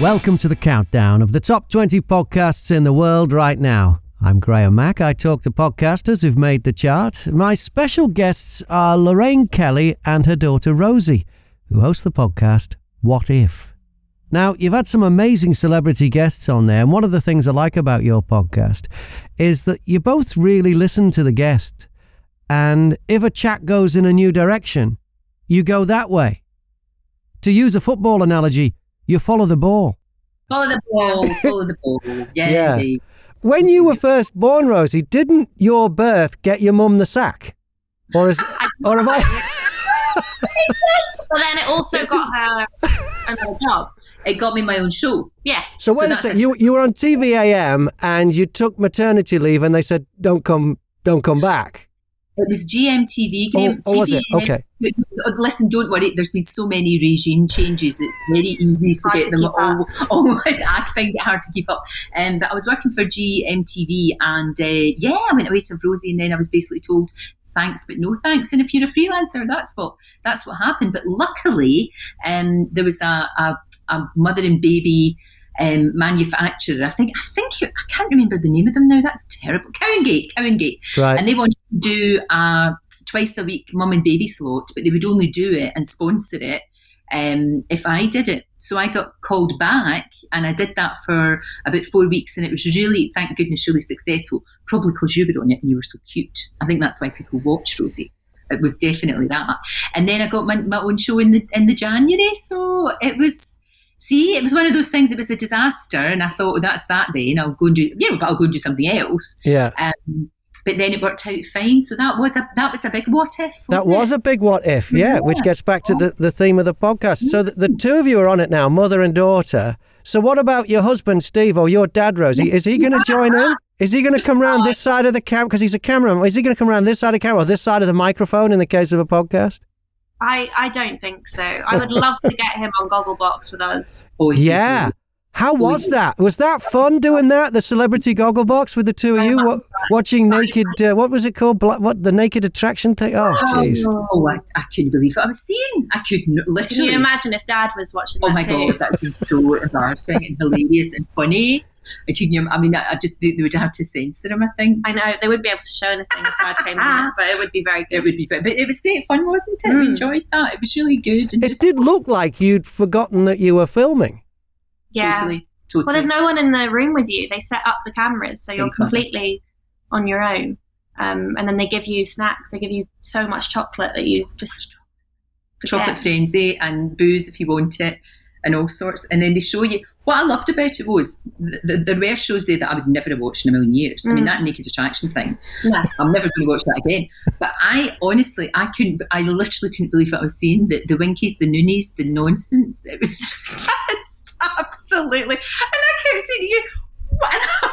Welcome to the countdown of the top 20 podcasts in the world right now. I'm Graham Mack. I talk to podcasters who've made the chart. My special guests are Lorraine Kelly and her daughter Rosie, who host the podcast What If. Now, you've had some amazing celebrity guests on there, and one of the things I like about your podcast is that you both really listen to the guest. And if a chat goes in a new direction, you go that way. To use a football analogy, you follow the ball. Follow the ball, follow the ball. Yeah, Yeah. When you were first born, Rosie, didn't your birth get your mum the sack? Or is or have I But then it also got her another job. It got me my own show. Yeah. So wait a second, you you were on TV-am and you took maternity leave and they said don't come don't come back. It was GMTV. Oh, oh, was it? Okay. Listen, don't worry. There's been so many regime changes. It's very easy to Hard get to them keep all. all I find it hard to keep up. Um, but I was working for GMTV, and uh, yeah, I went away to Rosie, and then I was basically told thanks but no thanks and if you're a freelancer that's what that's what happened but luckily um, there was a, a, a mother and baby um, manufacturer I think I think I can't remember the name of them now that's terrible Cow & Gate Cowingate Right. and they wanted to do a twice a week mum and baby slot, but they would only do it and sponsor it um, if I did it. So I got called back, and I did that for about four weeks, and it was really, thank goodness, really successful. Probably because you were on it and you were so cute. I think that's why people watched Rosie. It was definitely that. And then I got my, my own show in the in the January, so it was. See, it was one of those things. It was a disaster, and I thought, well, that's that. Then I'll go and do, you know, but I'll go and do something else. Yeah. Um, but then it worked out fine. So that was a that was a big what if. That was a big what if, yeah, which gets back to oh. the, the theme of the podcast. So the, the two of you are on it now, mother and daughter. So what about your husband, Steve, or your dad, Rosie? Is he going to join in? Is he going to come around this side of the camera? Because he's a cameraman. Is he going to come around this side of the camera or this side of the microphone in the case of a podcast? I, I don't think so. I would love to get him on Gogglebox with us. Oh, Yeah. How was that? Was that fun doing that? The celebrity Gogglebox with the two of you wa- watching naked. Uh, what was it called? Bla- what the naked attraction thing? Oh, jeez. Oh, I, I couldn't believe what I was seeing. I couldn't Can literally. you imagine if Dad was watching oh that my too? god, that would be so embarrassing and hilarious and funny. I couldn't. I mean, I, I just they, they would have to censor him. I think I know they wouldn't be able to show anything if Dad came on, but it would be very good. it would be, fun. but it was great fun, wasn't it? We Mm. enjoyed that. It was really good and It just did look like you'd forgotten that you were filming. Yeah. totally, totally. Well, there's no one in the room with you. They set up the cameras, so you're completely on your own. Um, and then they give you snacks. They give you so much chocolate that you just chocolate forget. frenzy and booze if you want it and all sorts and then they show you what I loved about it was th- th- there were shows there that I would never have watched in a million years I mean Mm. that naked attraction thing Yeah. I'm never going to watch that again but I honestly I couldn't I literally couldn't believe what I was seeing the, the winkies the noonies the nonsense it was just absolutely and I kept saying to you what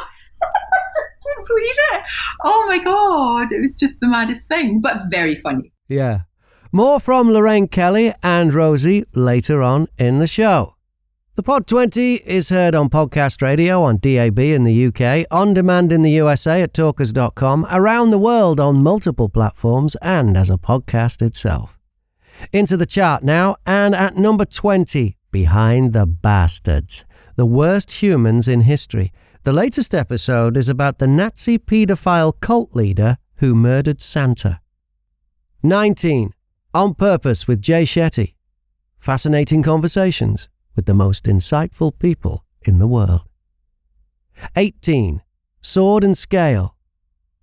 it oh my god it was just the maddest thing but very funny Yeah. More from Lorraine Kelly and Rosie later on in the show. The Pod 20 is heard on podcast radio on DAB in the UK, on demand in the USA at talkers.com, around the world on multiple platforms, and as a podcast itself. Into the chart now, and at number 20, Behind the Bastards, the worst humans in history. The latest episode is about the Nazi paedophile cult leader who murdered Santa. 19. On Purpose with Jay Shetty. Fascinating conversations with the most insightful people in the world. 18. Sword and Scale.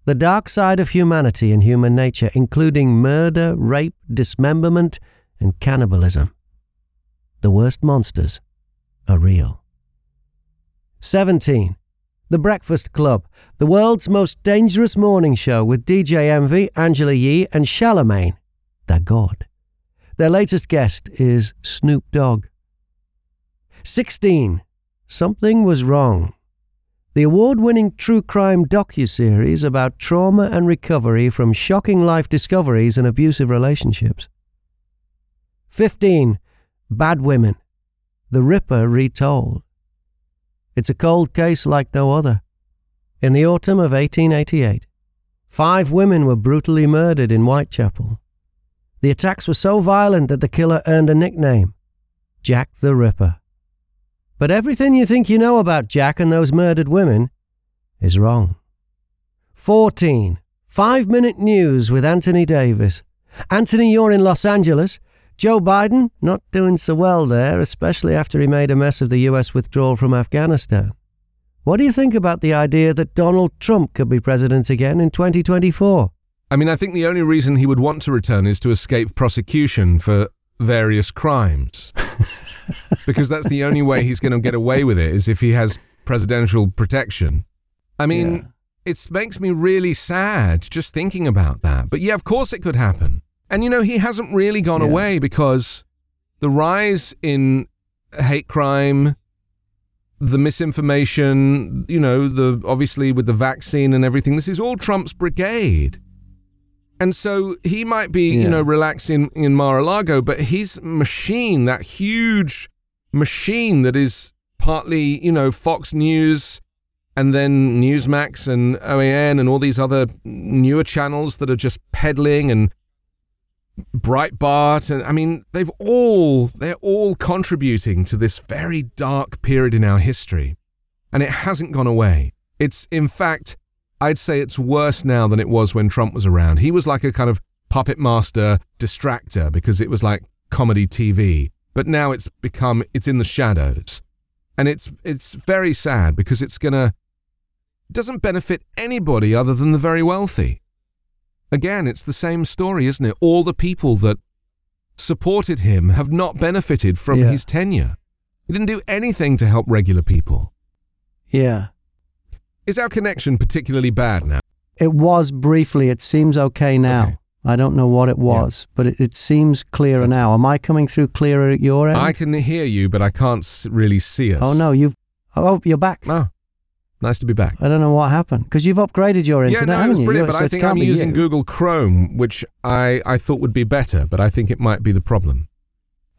The dark side of humanity and human nature, including murder, rape, dismemberment, and cannibalism. The worst monsters are real. 17. The Breakfast Club, the world's most dangerous morning show with DJ Envy, Angela Yee, and Charlamagne, the God. Their latest guest is Snoop Dogg. 16. Something Was Wrong. The award winning true crime docu-series about trauma and recovery from shocking life discoveries and abusive relationships. 15. Bad Women. The Ripper Retold. It's a cold case like no other. In the autumn of 1888, five women were brutally murdered in Whitechapel. The attacks were so violent that the killer earned a nickname Jack the Ripper. But everything you think you know about Jack and those murdered women is wrong. 14. Five minute news with Anthony Davis. Anthony, you're in Los Angeles. Joe Biden, not doing so well there, especially after he made a mess of the US withdrawal from Afghanistan. What do you think about the idea that Donald Trump could be president again in 2024? I mean, I think the only reason he would want to return is to escape prosecution for various crimes. because that's the only way he's going to get away with it is if he has presidential protection. I mean, yeah. it makes me really sad just thinking about that. But yeah, of course it could happen. And you know, he hasn't really gone yeah. away because the rise in hate crime, the misinformation, you know, the obviously with the vaccine and everything, this is all Trump's brigade. And so he might be, yeah. you know, relaxing in Mar-a-Lago, but his machine, that huge machine that is partly, you know, Fox News and then Newsmax and OAN and all these other newer channels that are just peddling and Breitbart and I mean they've all they're all contributing to this very dark period in our history and it hasn't gone away. It's in fact I'd say it's worse now than it was when Trump was around. He was like a kind of puppet master distractor because it was like comedy TV. But now it's become it's in the shadows. And it's it's very sad because it's going to doesn't benefit anybody other than the very wealthy. Again, it's the same story, isn't it? All the people that supported him have not benefited from yeah. his tenure. He didn't do anything to help regular people. Yeah. Is our connection particularly bad now? It was briefly. It seems okay now. Okay. I don't know what it was, yeah. but it, it, seems clearer That's now. Am I coming through clearer at your end? I can hear you, but I can't really see us. Oh no, you've. Oh, you're back. Oh, nice to be back. I don't know what happened because you've upgraded your internet. Yeah, no, it was brilliant, but so I think I'm using you. Google Chrome, which I I thought would be better, but I think it might be the problem.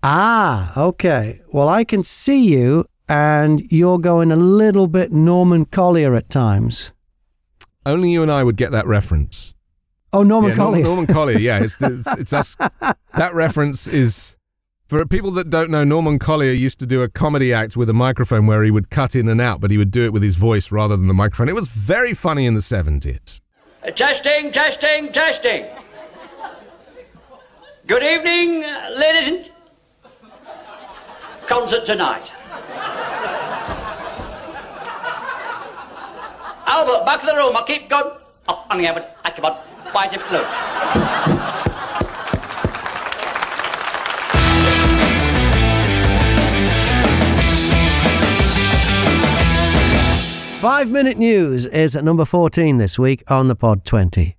Ah, okay. Well, I can see you and you're going a little bit Norman Collier at times. Only you and I would get that reference. Oh, Norman yeah, Collier. Norman, Norman Collier, yeah. It's, it's, it's us. That reference is. For people that don't know, Norman Collier used to do a comedy act with a microphone where he would cut in and out, but he would do it with his voice rather than the microphone. It was very funny in the 70s. Uh, testing, testing, testing. Good evening, ladies and. Concert tonight. Albert, back to the room. I'll keep going. Oh, only Albert. I keep on. Why is it? Five Minute News is at number 14 this week on the Pod 20.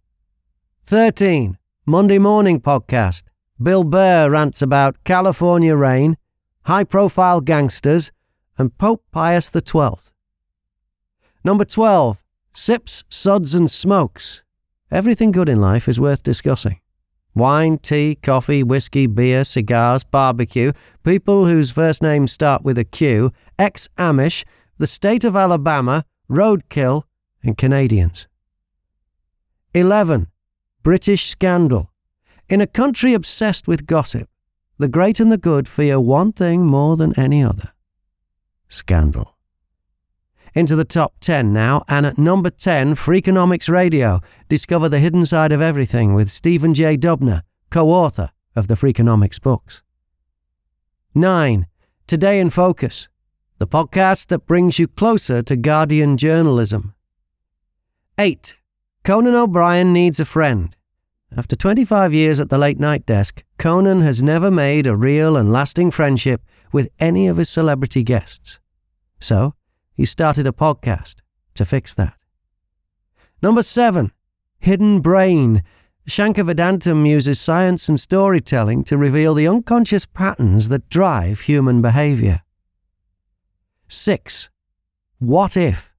13. Monday Morning Podcast. Bill Burr rants about California rain, high profile gangsters, and Pope Pius XII. Number 12. Sips, suds, and smokes. Everything good in life is worth discussing. Wine, tea, coffee, whiskey, beer, cigars, barbecue, people whose first names start with a Q, ex Amish, the state of Alabama, roadkill, and Canadians. 11. British scandal. In a country obsessed with gossip, the great and the good fear one thing more than any other scandal into the top 10 now, and at number 10, Freakonomics Radio. Discover the hidden side of everything with Stephen J. Dubner, co author of the Freakonomics books. 9. Today in Focus, the podcast that brings you closer to Guardian journalism. 8. Conan O'Brien needs a friend. After 25 years at the late night desk, Conan has never made a real and lasting friendship with any of his celebrity guests. So, he started a podcast to fix that. Number seven, Hidden Brain. Shankar Vedantam uses science and storytelling to reveal the unconscious patterns that drive human behavior. 6. What If?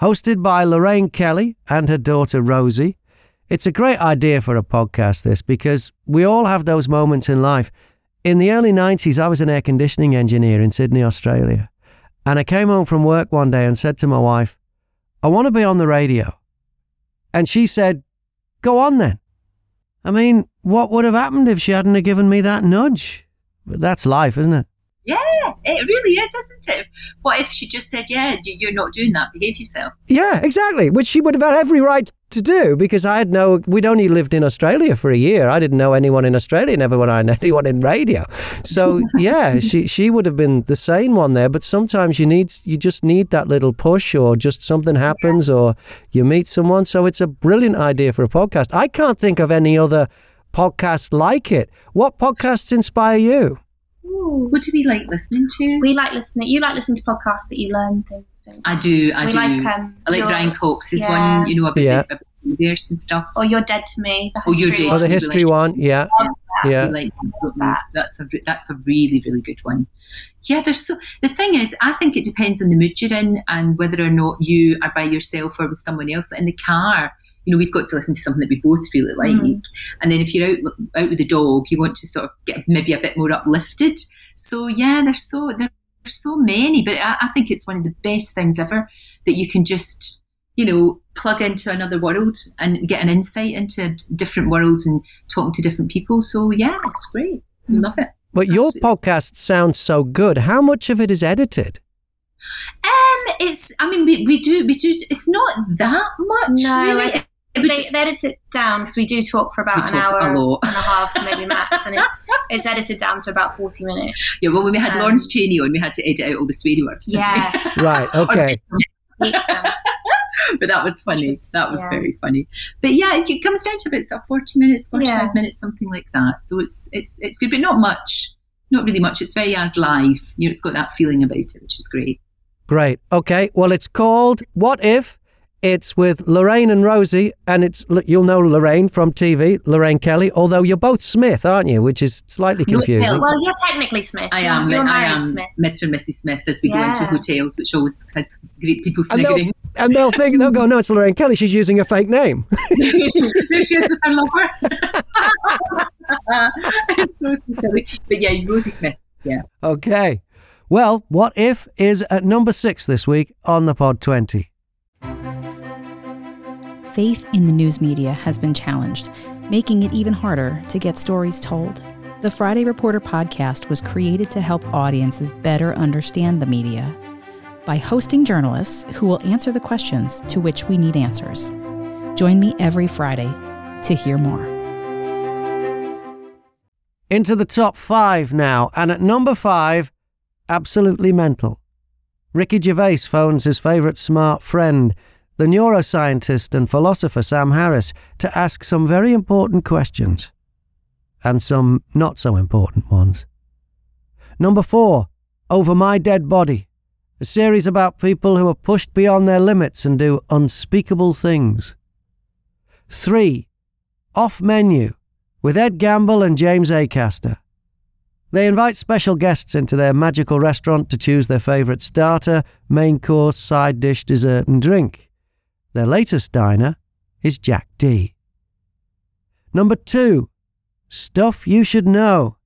Hosted by Lorraine Kelly and her daughter Rosie. It's a great idea for a podcast, this, because we all have those moments in life. In the early 90s, I was an air conditioning engineer in Sydney, Australia. And I came home from work one day and said to my wife, I want to be on the radio. And she said, Go on then. I mean, what would have happened if she hadn't have given me that nudge? But that's life, isn't it? It really is, isn't it? What if she just said, "Yeah, you- you're not doing that. Behave yourself." Yeah, exactly. Which she would have had every right to do because I had no. We'd only lived in Australia for a year. I didn't know anyone in Australia. Never when I knew anyone in radio. So yeah, she she would have been the sane one there. But sometimes you need you just need that little push, or just something happens, or you meet someone. So it's a brilliant idea for a podcast. I can't think of any other podcast like it. What podcasts inspire you? What do we like listening to? We like listening. You like listening to podcasts that you learn things. Don't you? I do. I we do. like um, I like your- Brian Cox's yeah. one. You know about Yeah. the, about universe and stuff. or you're dead to me. The Oh, You're Dead Oh, one. the history like- one. Yeah, yeah. We like that. That's a that's a really really good one. Yeah, there's so the thing is, I think it depends on the mood you're in and whether or not you are by yourself or with someone else. In the car, you know, we've got to listen to something that we both really like, Mm. and then if you're out out with the dog, you want to sort of get maybe a bit more uplifted. So yeah, there's so there's so many, but I, I think it's one of the best things ever that you can just you know plug into another world and get an insight into different worlds and talking to different people. So yeah, it's great. We love it. But your podcast sounds so good. How much of it is edited? Um, it's. I mean, we, we do we do. It's not that much. No, really. I- It- it would- They, they edit it down because we do talk for about an hour a lot. and a half, maybe max, and it's it's edited down to about forty minutes. yeah, well, when we had um, Lawrence Chaney on, we had to edit out all the sweary words. Yeah, Right. Okay. But that was funny. Which is- that was yeah. very funny. But yeah, it, it comes down to about sort of forty minutes, forty-five Yeah. minutes, something like that. So it's it's it's good, but not much. Not really much. It's very as live. You know, it's got that feeling about it, which is great. Great. Okay. Well, it's called What If? It's with Lorraine and Rosie, and it's you'll know Lorraine from TV, Lorraine Kelly. Although you're both Smith, aren't you? Which is slightly confusing. Well, you're technically Smith. I am. You're I am Smith. Mr. and Mrs. Smith as we go into hotels, which always has great people And they'll, sniggering. and they'll think they'll go, no, it's Lorraine Kelly. She's using a fake name. there she is with her lover. it's so, so silly. But yeah, Rosie Smith. Yeah. Okay. Well, what if is at number six this week on the Pod 20. Faith in the news media has been challenged, making it even harder to get stories told. The Friday Reporter podcast was created to help audiences better understand the media by hosting journalists who will answer the questions to which we need answers. Join me every Friday to hear more. Into the top five now, and at number five, absolutely mental. Ricky Gervais phones his favourite smart friend, the neuroscientist and philosopher Sam Harris, to ask some very important questions. And some not so important ones. Number four, Over My Dead Body, a series about people who are pushed beyond their limits and do unspeakable things. Three, Off Menu, with Ed Gamble and James Acaster. They invite special guests into their magical restaurant to choose their favourite starter, main course, side dish, dessert, and drink. Their latest diner is Jack Dee Number two, Stuff You Should Know.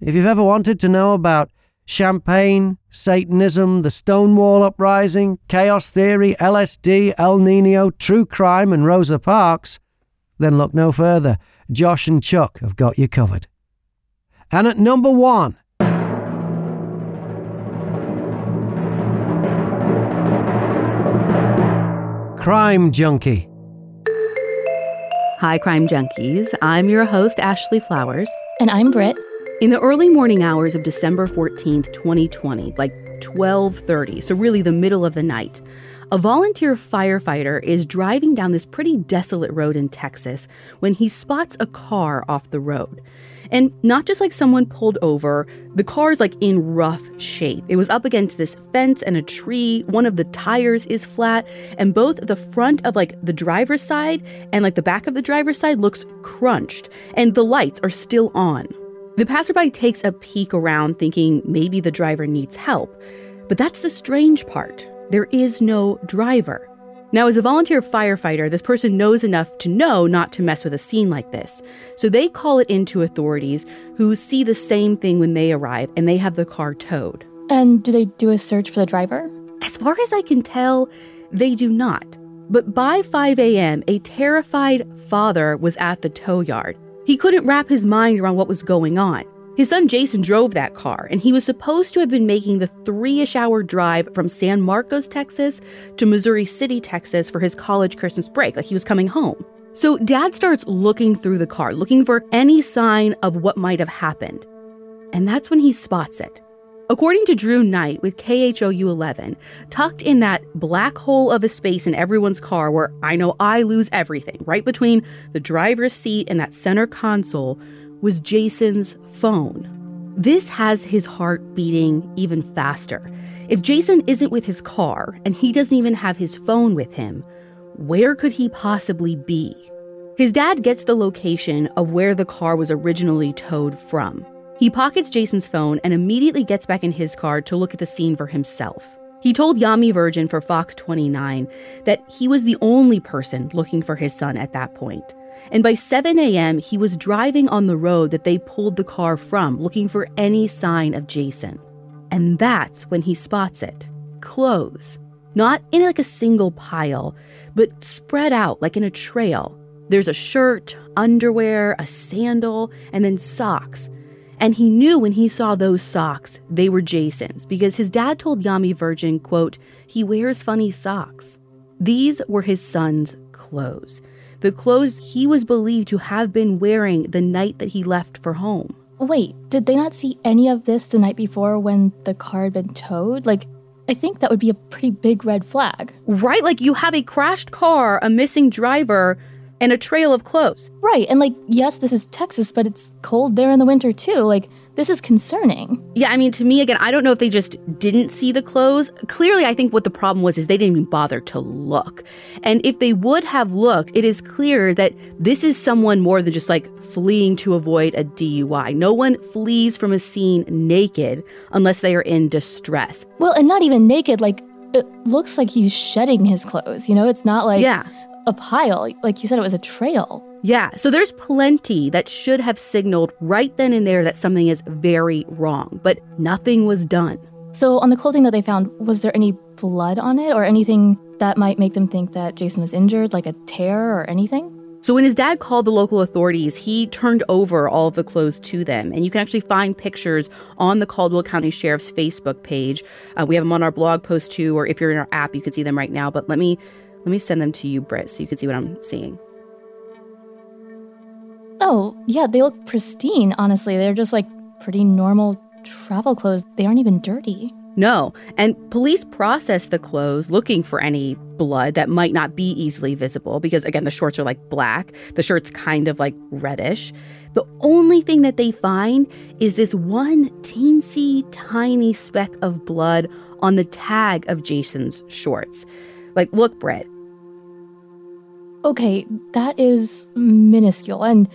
If you've ever wanted to know about champagne, Satanism, the Stonewall Uprising, chaos theory, LSD, El Nino, true crime, and Rosa Parks, then look no further. Josh and Chuck have got you covered. And at number one, Crime Junkie. Hi, Crime Junkies. I'm your host, Ashley Flowers. And I'm Britt. In the early morning hours of December 14th, 2020, like 12:30, so really the middle of the night, a volunteer firefighter is driving down this pretty desolate road in Texas when he spots a car off the road. And not just like someone pulled over, the car's like in rough shape. It was up against this fence and a tree. One of the tires is flat, and both the front of like the driver's side and like the back of the driver's side looks crunched, and the lights are still on. The passerby takes a peek around, thinking maybe the driver needs help. But that's the strange part there is no driver. Now, as a volunteer firefighter, this person knows enough to know not to mess with a scene like this. So they call it into authorities who see the same thing when they arrive and they have the car towed. And do they do a search for the driver? As far as I can tell, they do not. But by 5 a.m., a terrified father was at the tow yard. He couldn't wrap his mind around what was going on. His son Jason drove that car, and he was supposed to have been making the three ish hour drive from San Marcos, Texas to Missouri City, Texas for his college Christmas break. Like he was coming home. So dad starts looking through the car, looking for any sign of what might have happened. And that's when he spots it. According to Drew Knight with KHOU 11, tucked in that black hole of a space in everyone's car where I know I lose everything, right between the driver's seat and that center console, was Jason's phone. This has his heart beating even faster. If Jason isn't with his car and he doesn't even have his phone with him, where could he possibly be? His dad gets the location of where the car was originally towed from. He pockets Jason's phone and immediately gets back in his car to look at the scene for himself. He told Yami Virgin for Fox 29 that he was the only person looking for his son at that point. And by 7 a.m., he was driving on the road that they pulled the car from, looking for any sign of Jason. And that's when he spots it clothes. Not in like a single pile, but spread out like in a trail. There's a shirt, underwear, a sandal, and then socks. And he knew when he saw those socks, they were Jason's because his dad told Yami Virgin, quote, he wears funny socks. These were his son's clothes. The clothes he was believed to have been wearing the night that he left for home. Wait, did they not see any of this the night before when the car had been towed? Like, I think that would be a pretty big red flag. Right? Like you have a crashed car, a missing driver, and a trail of clothes. Right. And like, yes, this is Texas, but it's cold there in the winter too. Like, this is concerning. Yeah, I mean, to me, again, I don't know if they just didn't see the clothes. Clearly, I think what the problem was is they didn't even bother to look. And if they would have looked, it is clear that this is someone more than just like fleeing to avoid a DUI. No one flees from a scene naked unless they are in distress. Well, and not even naked. Like, it looks like he's shedding his clothes. You know, it's not like. Yeah a pile. Like you said, it was a trail. Yeah, so there's plenty that should have signaled right then and there that something is very wrong, but nothing was done. So, on the clothing that they found, was there any blood on it or anything that might make them think that Jason was injured, like a tear or anything? So, when his dad called the local authorities, he turned over all of the clothes to them. And you can actually find pictures on the Caldwell County Sheriff's Facebook page. Uh, we have them on our blog post too, or if you're in our app, you can see them right now. But let me let me send them to you, Britt, so you can see what I'm seeing. Oh, yeah, they look pristine, honestly. They're just like pretty normal travel clothes. They aren't even dirty. No, and police process the clothes looking for any blood that might not be easily visible because, again, the shorts are like black, the shirt's kind of like reddish. The only thing that they find is this one teensy tiny speck of blood on the tag of Jason's shorts. Like, look, Britt, okay, that is minuscule, and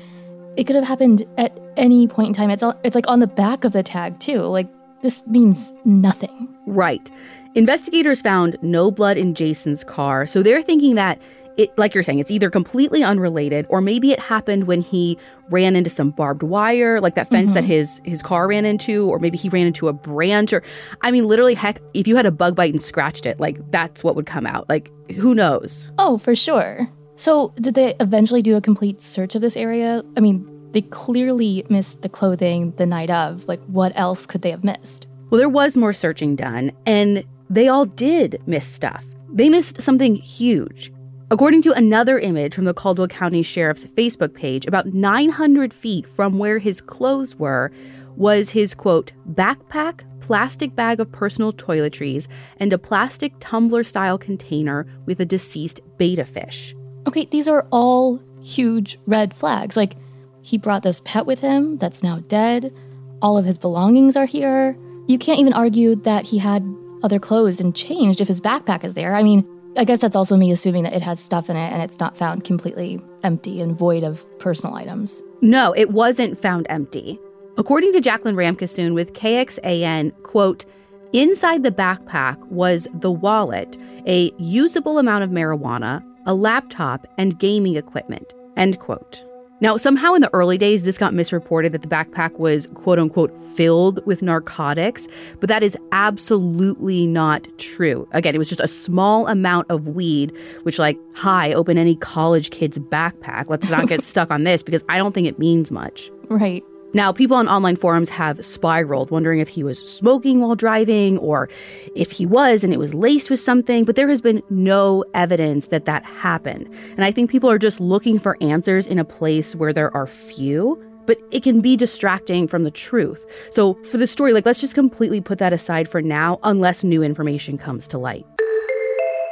it could have happened at any point in time. It's all, it's like on the back of the tag too. Like this means nothing. Right. Investigators found no blood in Jason's car, so they're thinking that it, like you're saying, it's either completely unrelated or maybe it happened when he ran into some barbed wire, like that fence mm-hmm. that his his car ran into, or maybe he ran into a branch, or I mean, literally, heck, if you had a bug bite and scratched it, like that's what would come out. Like, who knows? Oh, for sure. So, did they eventually do a complete search of this area? I mean, they clearly missed the clothing the night of. Like, what else could they have missed? Well, there was more searching done, and they all did miss stuff. They missed something huge. According to another image from the Caldwell County Sheriff's Facebook page, about 900 feet from where his clothes were was his quote, backpack, plastic bag of personal toiletries, and a plastic tumbler style container with a deceased betta fish. Okay, these are all huge red flags. Like, he brought this pet with him that's now dead. All of his belongings are here. You can't even argue that he had other clothes and changed if his backpack is there. I mean, I guess that's also me assuming that it has stuff in it and it's not found completely empty and void of personal items. No, it wasn't found empty. According to Jacqueline Ramkissoon with KXAN, quote, inside the backpack was the wallet, a usable amount of marijuana, a laptop, and gaming equipment. End quote. Now, somehow in the early days, this got misreported that the backpack was quote unquote filled with narcotics, but that is absolutely not true. Again, it was just a small amount of weed, which, like, hi, open any college kid's backpack. Let's not get stuck on this because I don't think it means much. Right. Now, people on online forums have spiraled, wondering if he was smoking while driving or if he was and it was laced with something, but there has been no evidence that that happened. And I think people are just looking for answers in a place where there are few, but it can be distracting from the truth. So, for the story, like, let's just completely put that aside for now, unless new information comes to light.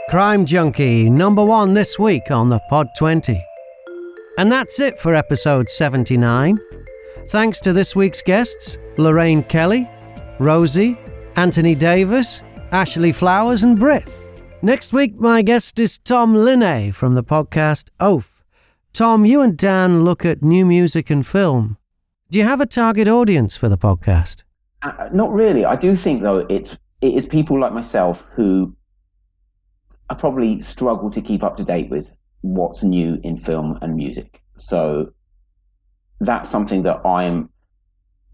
Crime Junkie, number one this week on the Pod 20. And that's it for episode 79. Thanks to this week's guests Lorraine Kelly, Rosie, Anthony Davis, Ashley Flowers, and Britt. Next week, my guest is Tom Linney from the podcast Oaf. Tom, you and Dan look at new music and film. Do you have a target audience for the podcast? Uh, not really. I do think though it's it is people like myself who I probably struggle to keep up to date with what's new in film and music. So that's something that I'm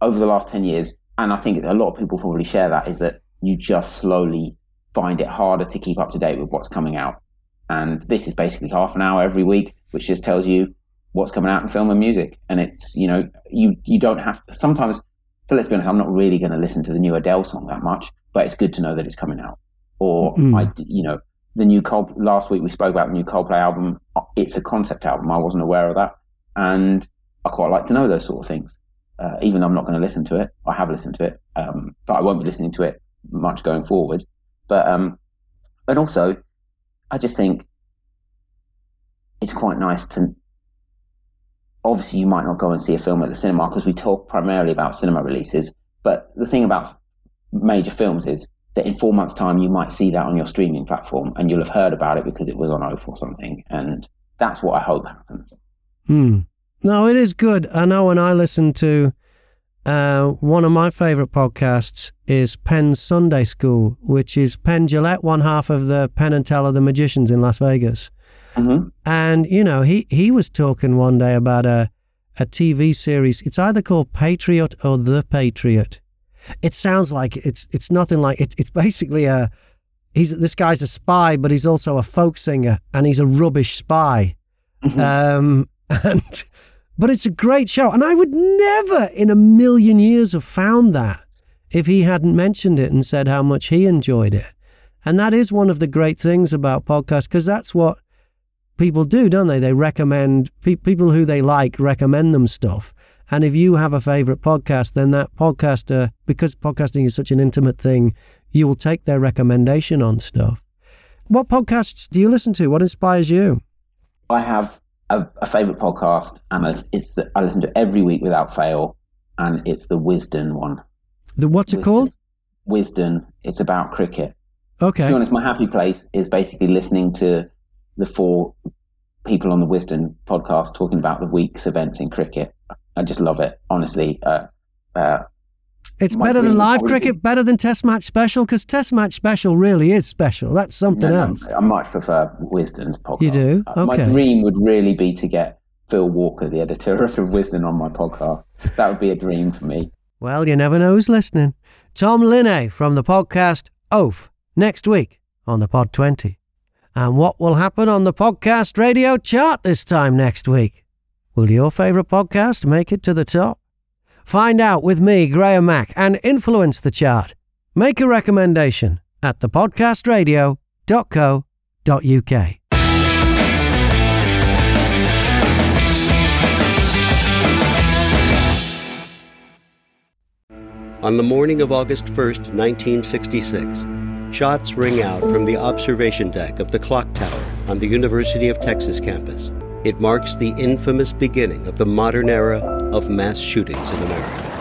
over the last 10 years, and I think a lot of people probably share that is that you just slowly find it harder to keep up to date with what's coming out. And this is basically half an hour every week, which just tells you what's coming out in film and music. And it's, you know, you, you don't have sometimes, so let's be honest, I'm not really going to listen to the new Adele song that much, but it's good to know that it's coming out. Or mm. I, you know, the new Cold, last week we spoke about the new Coldplay album. It's a concept album. I wasn't aware of that. And I quite like to know those sort of things. Uh, even though I'm not going to listen to it, I have listened to it, um, but I won't be listening to it much going forward. But um, and also, I just think it's quite nice to. Obviously, you might not go and see a film at the cinema because we talk primarily about cinema releases. But the thing about major films is that in four months' time, you might see that on your streaming platform and you'll have heard about it because it was on Oaf or something. And that's what I hope happens. Hmm. No, it is good. I know when I listen to uh, one of my favourite podcasts is Penn Sunday School, which is Penn Jillette, one half of the Penn and Teller, the magicians in Las Vegas. Mm-hmm. And, you know, he, he was talking one day about a, a TV series. It's either called Patriot or The Patriot. It sounds like it's it's nothing like it, it's basically a he's this guy's a spy, but he's also a folk singer and he's a rubbish spy. Mm-hmm. Um, and but it's a great show. And I would never in a million years have found that if he hadn't mentioned it and said how much he enjoyed it. And that is one of the great things about podcasts because that's what people do, don't they? They recommend pe- people who they like recommend them stuff. And if you have a favorite podcast, then that podcaster, because podcasting is such an intimate thing, you will take their recommendation on stuff. What podcasts do you listen to? What inspires you? I have a, a favorite podcast, and it's the, I listen to every week without fail, and it's the Wisden one. The what's Wisden. it called? Wisden. It's about cricket. Okay. To be honest, my happy place is basically listening to the four people on the Wisden podcast talking about the week's events in cricket. I just love it, honestly. Uh, uh, it's better than live cricket, better than Test Match Special, because Test Match Special really is special. That's something no, else. I much prefer Wisden's podcast. You do? Okay. Uh, my dream would really be to get Phil Walker, the editor of Wisden, on my podcast. That would be a dream for me. Well, you never know who's listening. Tom Linney from the podcast Oaf, next week on the Pod 20. And what will happen on the podcast radio chart this time next week? Will your favourite podcast make it to the top? Find out with me, Graham Mack, and influence the chart. Make a recommendation at thepodcastradio.co.uk. On the morning of August 1st, 1966, shots ring out from the observation deck of the clock tower on the University of Texas campus. It marks the infamous beginning of the modern era of mass shootings in America.